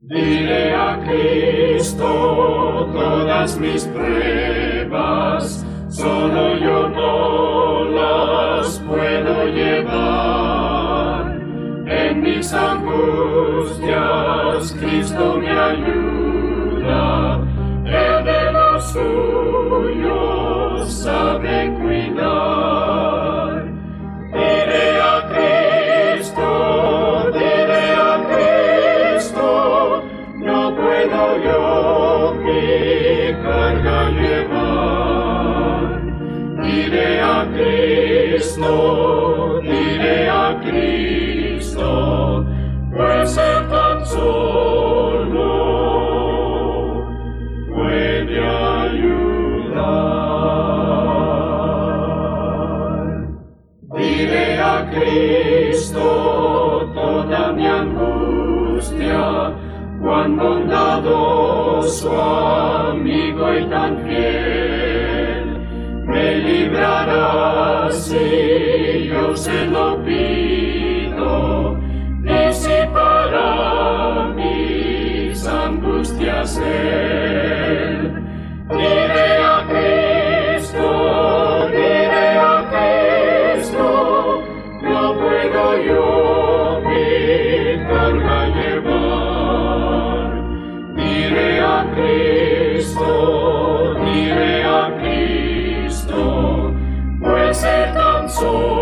Diré a Cristo todas mis pruebas, solo yo no las puedo llevar. En mis angustias Cristo me ayuda, Él de los suyos sabe cuidar. No puedo yo mi carga llevar. Diré a Cristo, diré a Cristo, pues Él tan solo puede ayudar. Diré a Cristo toda mi angustia, tan bondadoso amigo y tan fiel, me librará si yo se lo pido, disipará mis angustias. Él. Cristo, vive a Cristo, pues el tan solo.